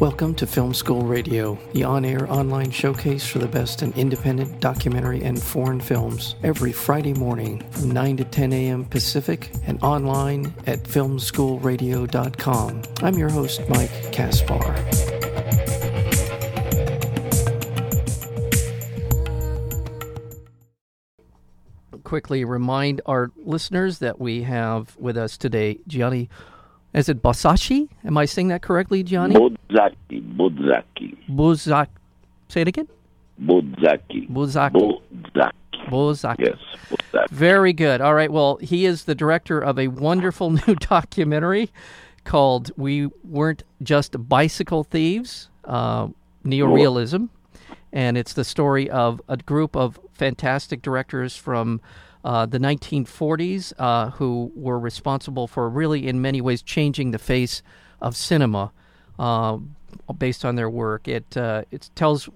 Welcome to Film School Radio, the on air online showcase for the best in independent documentary and foreign films, every Friday morning from 9 to 10 a.m. Pacific and online at filmschoolradio.com. I'm your host, Mike Kaspar. Quickly remind our listeners that we have with us today Gianni is it Basashi? Am I saying that correctly, Gianni? Bodzaki. Bodzaki. Bozak. Say it again. Bodzaki. Bozaki. Bodzaki. Bozaki. Yes. Bodzaki. Very good. All right. Well, he is the director of a wonderful new documentary called "We Weren't Just Bicycle Thieves," uh, neorealism, and it's the story of a group of fantastic directors from uh, the 1940s, uh, who were responsible for really, in many ways, changing the face of cinema uh, based on their work. It uh, it tells.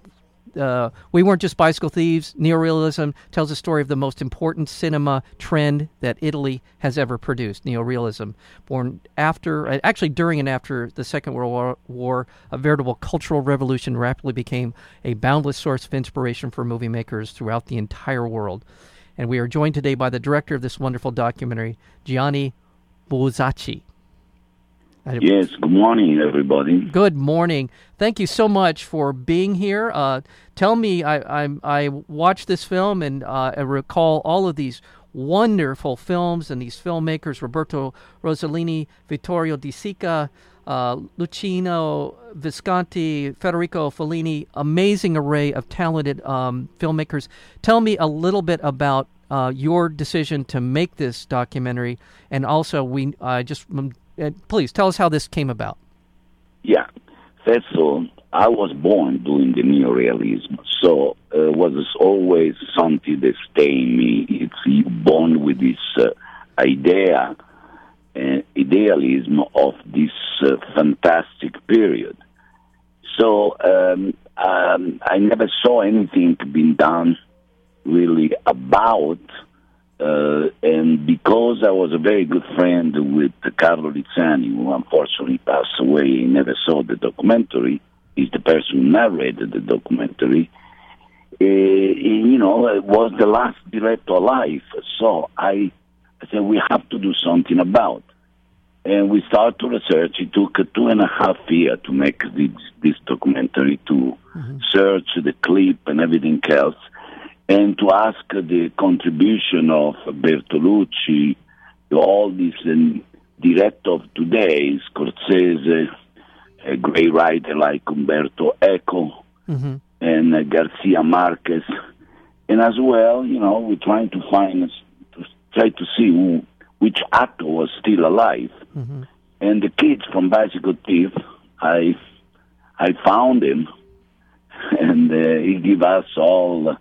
We weren't just bicycle thieves. Neorealism tells the story of the most important cinema trend that Italy has ever produced. Neorealism, born after, actually during and after the Second World War, a veritable cultural revolution rapidly became a boundless source of inspiration for movie makers throughout the entire world. And we are joined today by the director of this wonderful documentary, Gianni Bozzacchi. Yes, good morning, everybody. Good morning. Thank you so much for being here. Uh, tell me, I, I, I, watched this film and uh, I recall all of these wonderful films and these filmmakers Roberto Rossellini, Vittorio De Sica, uh, Luchino Visconti, Federico Fellini, amazing array of talented um, filmmakers. Tell me a little bit about uh, your decision to make this documentary, and also we uh, just um, please tell us how this came about. Yeah, first of all, I was born doing the neorealism, so uh, was always something that stayed in me. It's born with this uh, idea idealism of this uh, fantastic period. So um, um, I never saw anything being done really about, uh, and because I was a very good friend with Carlo Lizzani, who unfortunately passed away, he never saw the documentary. He's the person who narrated the documentary. Uh, you know, it was the last director alive. So I I said, we have to do something about. And we started to research. It took two and a half years to make this, this documentary, to mm-hmm. search the clip and everything else, and to ask the contribution of Bertolucci, all these um, director of today, Scorsese, a great writer like Umberto Eco, mm-hmm. and uh, Garcia Marquez. And as well, you know, we're trying to find to try to see who, which actor was still alive. Mm-hmm. And the kids from Bicycle Thief, I, I found him, and uh, he gave us all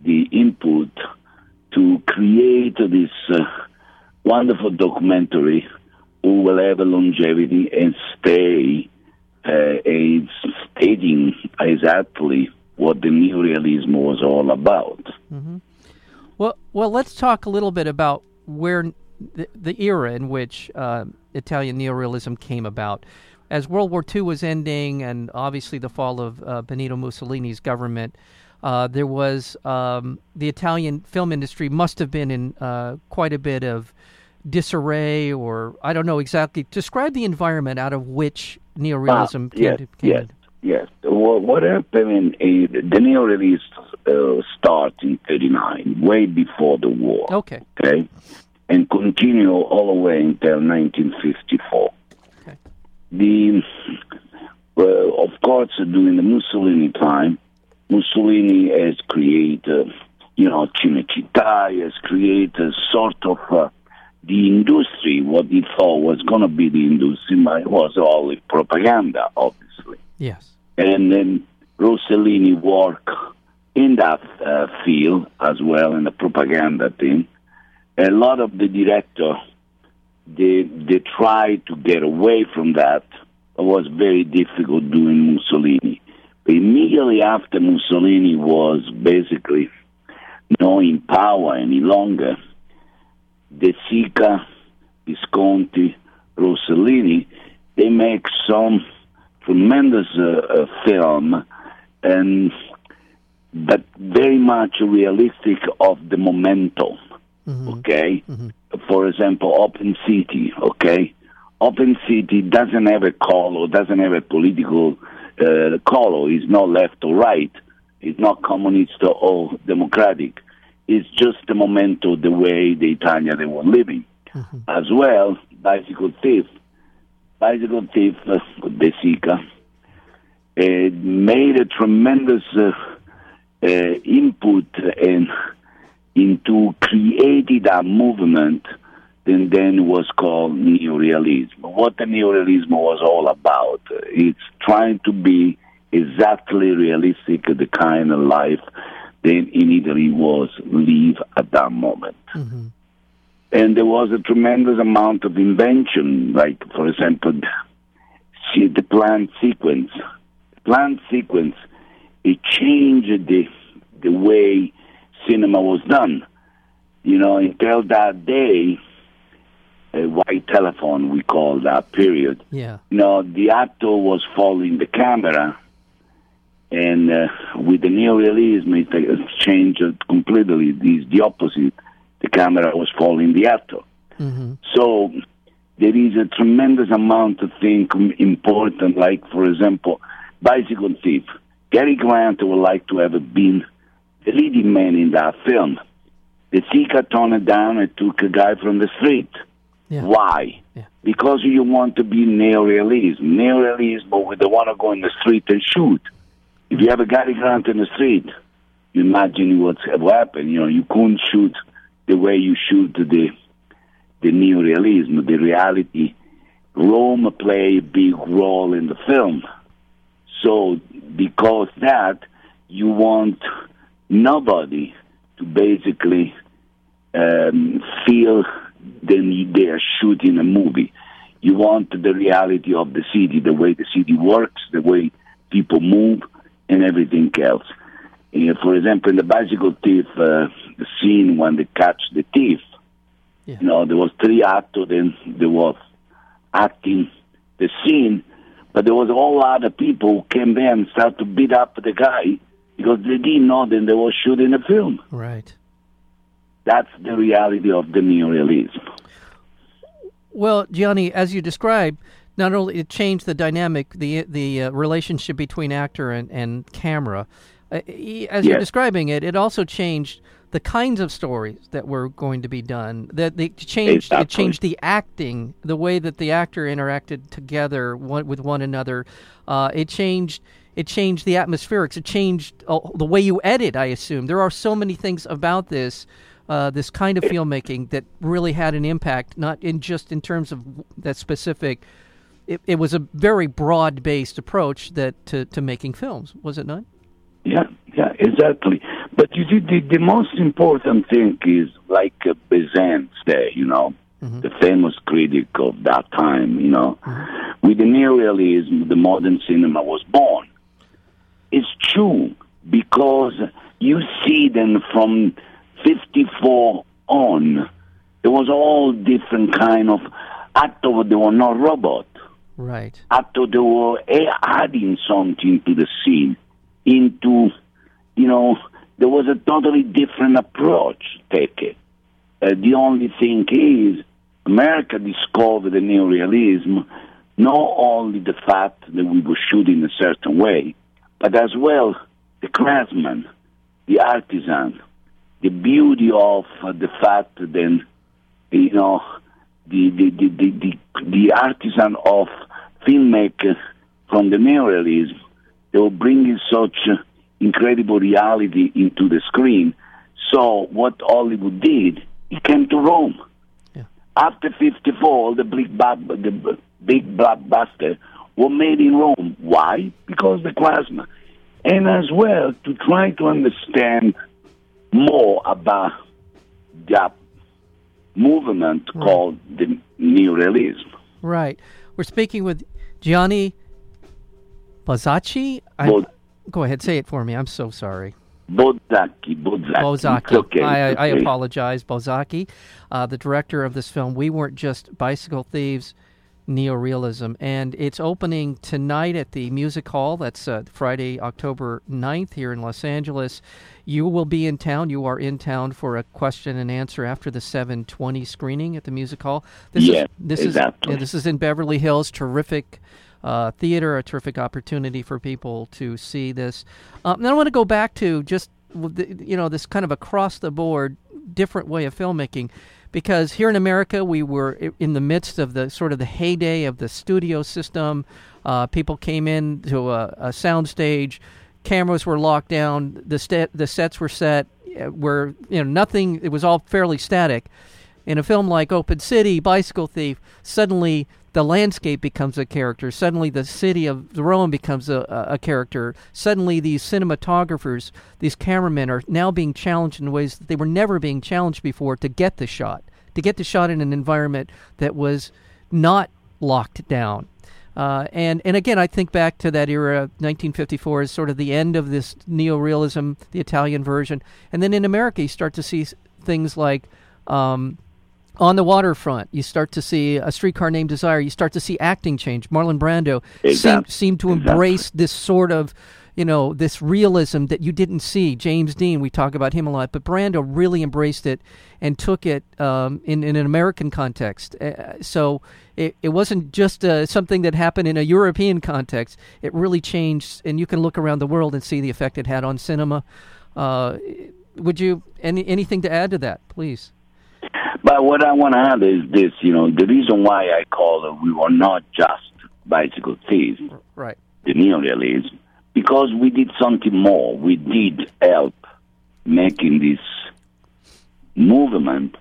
the input to create this uh, wonderful documentary who will have a longevity and stay uh, stating exactly what the neorealism was all about. Mm-hmm. Well, well, let's talk a little bit about where the, the era in which uh, Italian neorealism came about. As World War II was ending, and obviously the fall of uh, Benito Mussolini's government, uh, there was um, the Italian film industry must have been in uh, quite a bit of disarray, or I don't know exactly. Describe the environment out of which neorealism came, yes, to, came yes. Yes. What, what happened in uh, the neorealists uh, start in 39, way before the war. Okay. Okay. And continue all the way until 1954. Okay. The, uh, of course, during the Mussolini time, Mussolini has created, you know, Cinecittà, has created sort of uh, the industry, what he thought was going to be the industry, but it was all propaganda, obviously. Yes. And then Rossellini worked in that uh, field as well, in the propaganda thing. A lot of the director, they, they tried to get away from that. It was very difficult doing Mussolini. But immediately after Mussolini was basically not in power any longer, De Sica, Visconti, Rossellini, they make some tremendous uh, uh, film, and but very much realistic of the momentum. Okay, for example, Open City. Okay, Open City doesn't have a color, doesn't have a political uh, color. It's not left or right. It's not communist or democratic. It's just the momentum, the way the Italians they were living. As well, Bicycle Thief. Bicycle Thief, uh, De Sica, uh, made a tremendous uh, uh, input in, into created a movement and then was called neorealism. What the neorealism was all about, it's trying to be exactly realistic the kind of life that in Italy was live at that moment. Mm-hmm. And there was a tremendous amount of invention, like, for example, see the plan sequence. Plan sequence, it changed the, the way cinema was done. You know, until that day, a white telephone, we call that period. Yeah. You know, the actor was following the camera, and uh, with the neorealism, it changed completely. It's the opposite. The camera was following the actor. So there is a tremendous amount of things important, like, for example, Bicycle Thief. Cary Grant would like to have been the leading man in that film. De Sica turned it down and took a guy from the street. Yeah. Why? Yeah. Because you want to be neorealism. Neorealism, but we don't want to go in the street and shoot. If you have a Cary Grant in the street, you imagine what's what happened. You know, you couldn't shoot the way you shoot the the neorealism, the reality. Rome play a big role in the film. So because that, you want nobody to basically um, feel then they are shooting a movie. You want the reality of the city, the way the city works, the way people move, and everything else. Uh, for example, in the bicycle thief, uh, the scene when they catch the thief, Yeah. you know, there was three actors, and they was acting the scene, but there was a whole lot of people who came there and started to beat up the guy because they didn't know that they were shooting a film. Right. That's the reality of the neorealism. Well, Gianni, as you described, not only it changed the dynamic, the the uh, relationship between actor and, and camera. Uh, as you're describing it, it also changed the kinds of stories that were going to be done. That they changed it changed the acting, the way that the actor interacted together one, with one another. Uh, it changed. It changed the atmospherics. It changed uh, the way you edit. I assume there are so many things about this, uh, this kind of filmmaking that really had an impact, not in just in terms of that specific. It, it was a very broad-based approach that to, to making films, was it not? Yeah, yeah, exactly. But you see, the, the most important thing is like uh, Bazin say, you know, the famous critic of that time, you know, with the neorealism, the modern cinema was born. It's true because you see then from 54 on, it was all different kind of actors, they were not robot Right. after they were adding something to the scene, into, you know, there was a totally different approach taken. Uh, the only thing is, America discovered the neorealism, not only the fact that we were shooting a certain way, but as well the craftsman, the artisan, the beauty of the fact that, you know, the the the the, the, artisan of filmmakers from the neorealism, they were bringing such incredible reality into the screen. So what Hollywood did, it came to Rome. Yeah. After '54, the big the big blockbuster were made in Rome. Why? Because the plasma, and as well to try to understand more about that movement called the neorealism. Right. We're speaking with Gianni Bozzacchi. Bo- go ahead, say it for me. I'm so sorry. Bozzacchi. Bozzacchi. Okay. I, I apologize, Bozzacchi, uh, the director of this film. We weren't just bicycle thieves. Neorealism. And it's opening tonight at the Music Hall. That's uh, Friday, October 9th here in Los Angeles. You will be in town. You are in town for a question and answer after the 720 screening at the Music Hall. This yeah, is, this exactly. Is, yeah, this is in Beverly Hills. Terrific uh, theater, a terrific opportunity for people to see this. Um, and I want to go back to just, you know, this kind of across the board different way of filmmaking because here in America we were in the midst of the sort of the heyday of the studio system. Uh, people came in to a, a sound stage, cameras were locked down, the st- the sets were set, uh, where you know nothing. It was all fairly static. In a film like Open City, Bicycle Thief, suddenly the landscape becomes a character. Suddenly, the city of Rome becomes a, a, character. Suddenly, these cinematographers, these cameramen, are now being challenged in ways that they were never being challenged before to get the shot, to get the shot in an environment that was not locked down. Uh, and and again, I think back to that era, 1954 is sort of the end of this neorealism, the Italian version, and then in America, you start to see things like. Um, on the waterfront, you start to see a streetcar named Desire. You start to see acting change. Marlon Brando exactly. seemed, to embrace this sort of, you know, this realism that you didn't see. James Dean, we talk about him a lot, but Brando really embraced it and took it um, in, in an American context. Uh, so it, it wasn't just uh, something that happened in a European context. It really changed, and you can look around the world and see the effect it had on cinema. Uh, would you any anything to add to that, please? But what I want to add is this, you know, the reason why I call it we were not just bicycle thieves, right? The neorealism, because we did something more. We did help making this movement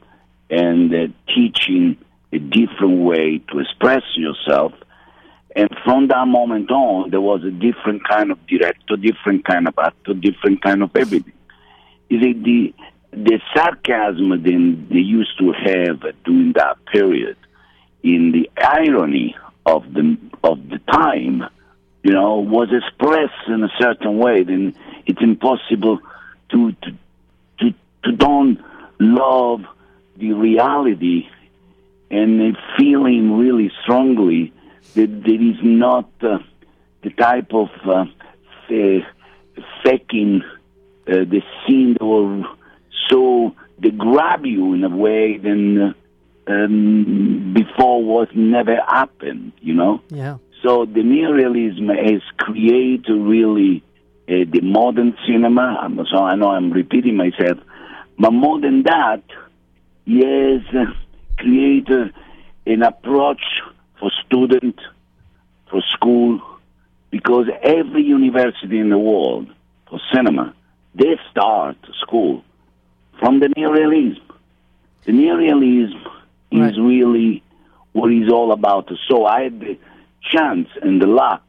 and uh, teaching a different way to express yourself. And from that moment on, there was a different kind of director, different kind of actor, different kind of everything. Is it the the sarcasm that they used to have during that period, in the irony of the of the time, you know, was expressed in a certain way. Then it's impossible to to to, to don't love the reality and feeling really strongly that there is not uh, the type of uh, faking uh, the scene or so they grab you in a way than um, before was never happened, you know? Yeah. So the neorealism has created really uh, the modern cinema. So I know I'm repeating myself, but more than that, has uh, created an approach for student, for school, because every university in the world for cinema, they start school from the neorealism. The neorealism right. is really what it's all about. So I had the chance and the luck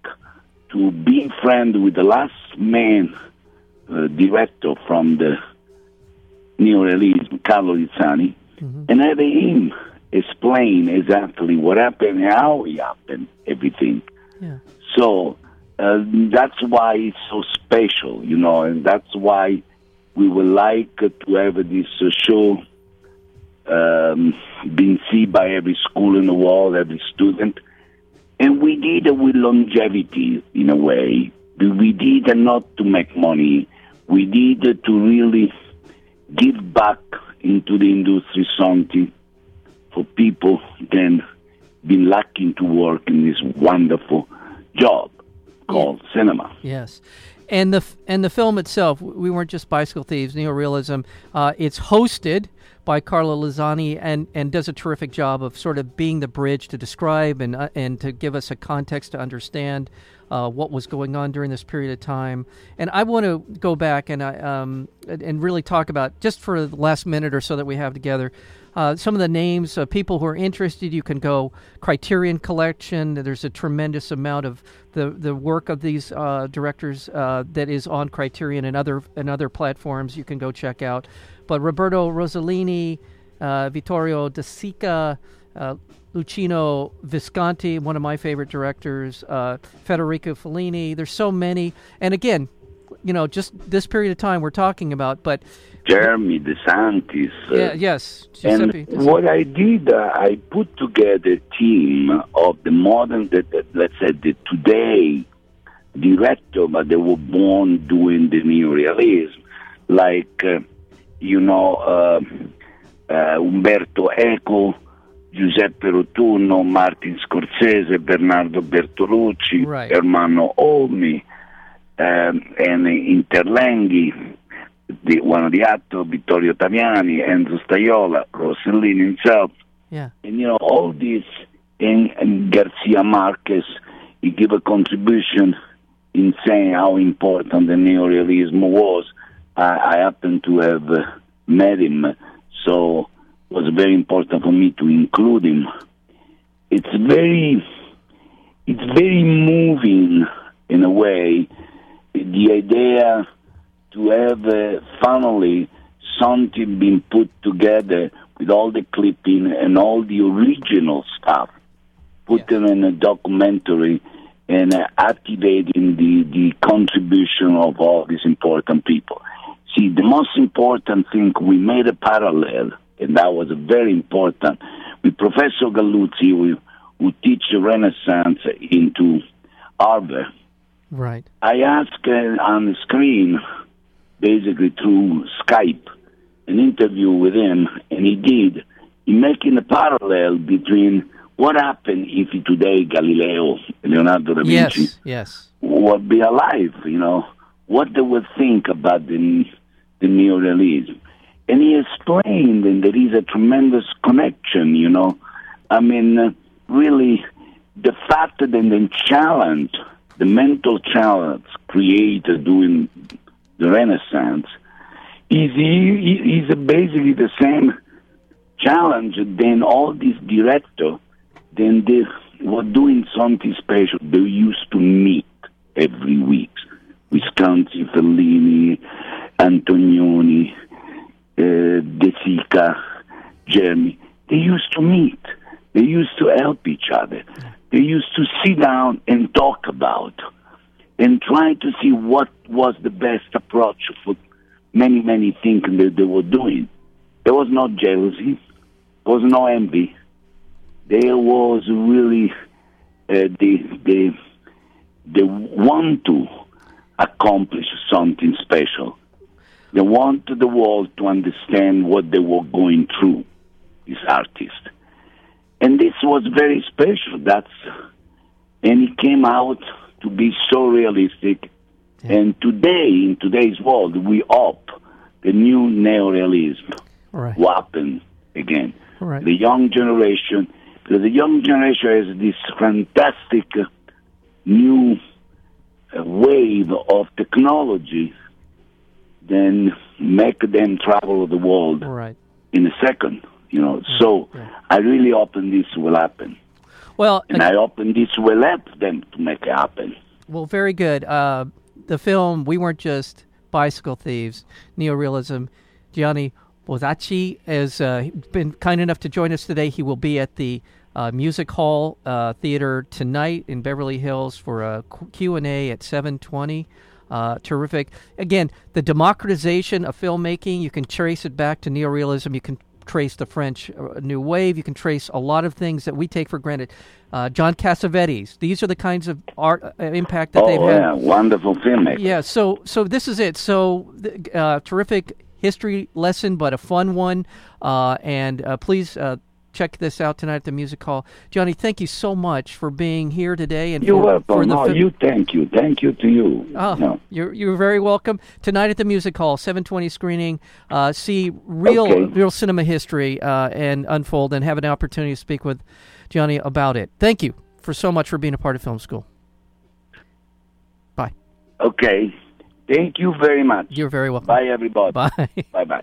to be friend with the last man uh, director from the neorealism, Carlo Lizzani, mm-hmm. and have him explain exactly what happened, how it happened, everything. Yeah. So uh, that's why it's so special, you know, and that's why we would like to have this show um, being seen by every school in the world, every student. And we did it with longevity in a way. We did it not to make money. We did it to really give back into the industry something for people then been lucky to work in this wonderful job called yeah. cinema. Yes and the and the film itself, we weren't just bicycle thieves. Neorealism. Uh, it's hosted by Carla Lizzani and and does a terrific job of sort of being the bridge to describe and uh, and to give us a context to understand uh, what was going on during this period of time. And I want to go back and I um and really talk about just for the last minute or so that we have together uh, some of the names, of people who are interested, you can go Criterion Collection. There's a tremendous amount of the, the work of these uh, directors uh, that is on Criterion and other and other platforms. You can go check out. But Roberto Rossellini, uh, Vittorio De Sica, uh, Luchino Visconti, one of my favorite directors, Federico Fellini. There's so many, and again, you know, just this period of time we're talking about, but Germi DeSantis. uh, yeah, yes, and Giuseppe. what I did, uh, I put together a team of the modern, the, the, let's say, the today director, but they were born doing the neorealism, like, uh, you know, uh, uh, Umberto Eco, Giuseppe Rotunno, Martin Scorsese, Bernardo Bertolucci, Right. Ermanno Olmi, um, and Interlenghi, the, one of the actors, Vittorio Taviani, Enzo Staiola, Rossellini himself, yeah, and you know all this, and, and Garcia Marquez, he gave a contribution in saying how important the neorealism was. I, I happen to have uh, met him, so it was very important for me to include him. It's very, it's very moving in a way. The idea to have uh, finally something being put together with all the clipping and all the original stuff, put them in a documentary and uh, activating the, the contribution of all these important people. See, the most important thing, we made a parallel, and that was very important, with Professor Galluzzi, who, who teach Renaissance into Harvard. right, I asked uh, on the screen, basically through Skype, an interview with him, and he did. He making a parallel between what happened if today Galileo, Leonardo da Vinci, yes, yes, would be alive, you know, what they would think about the, the neorealism. And he explained, and there is a tremendous connection, you know. I mean, uh, really, the fact that the challenge, the mental challenge created during the Renaissance, is, is basically the same challenge then all these directors then they were doing something special. They used to meet every week. Visconti, Fellini, Antonioni, De Sica, Germi. They used to meet. They used to help each other. They used to sit down and talk about and try to see what was the best approach for many, many things that they were doing. There was no jealousy. There was no envy there was really uh, the the they want to accomplish something special. They wanted the world to understand what they were going through, these artists. And this was very special. That's and it came out to be so realistic. And today, in today's world, we hope the new neorealism right, will happen again. right. The young generation, because the young generation has this fantastic uh, new uh, wave of technology, then make them travel the world right. in a second. You know, so yeah. I really hope this will happen, Well, and I hope this will help them to make it happen. Well, very good. Uh, the film We Weren't Just Bicycle Thieves, Neorealism. Gianni Bozzacchi has uh, been kind enough to join us today. He will be at the uh, Music Hall uh, Theater tonight in Beverly Hills for a Q- Q&A at 720. Uh, terrific. Again, the democratization of filmmaking, you can trace it back to neorealism. You can trace the French uh, New Wave. You can trace a lot of things that we take for granted. Uh, John Cassavetes. These are the kinds of art uh, impact that they've Oh had. yeah, wonderful filmmaker. Yeah, so so this is it. So uh, terrific history lesson, but a fun one. Uh, and uh, please uh, check this out tonight at the music hall. Johnny, thank you so much for being here today. And You're for, welcome. For no, fi- you thank you, thank you to you. Oh, No. you're you're very welcome tonight at the music hall, 7:20 screening. Uh, see real Okay. real cinema history uh, and unfold, and have an opportunity to speak with Johnny about it. Thank you for so much for being a part of film school. Bye. Okay, thank you very much. You're very welcome. Bye, everybody. Bye. Bye, bye.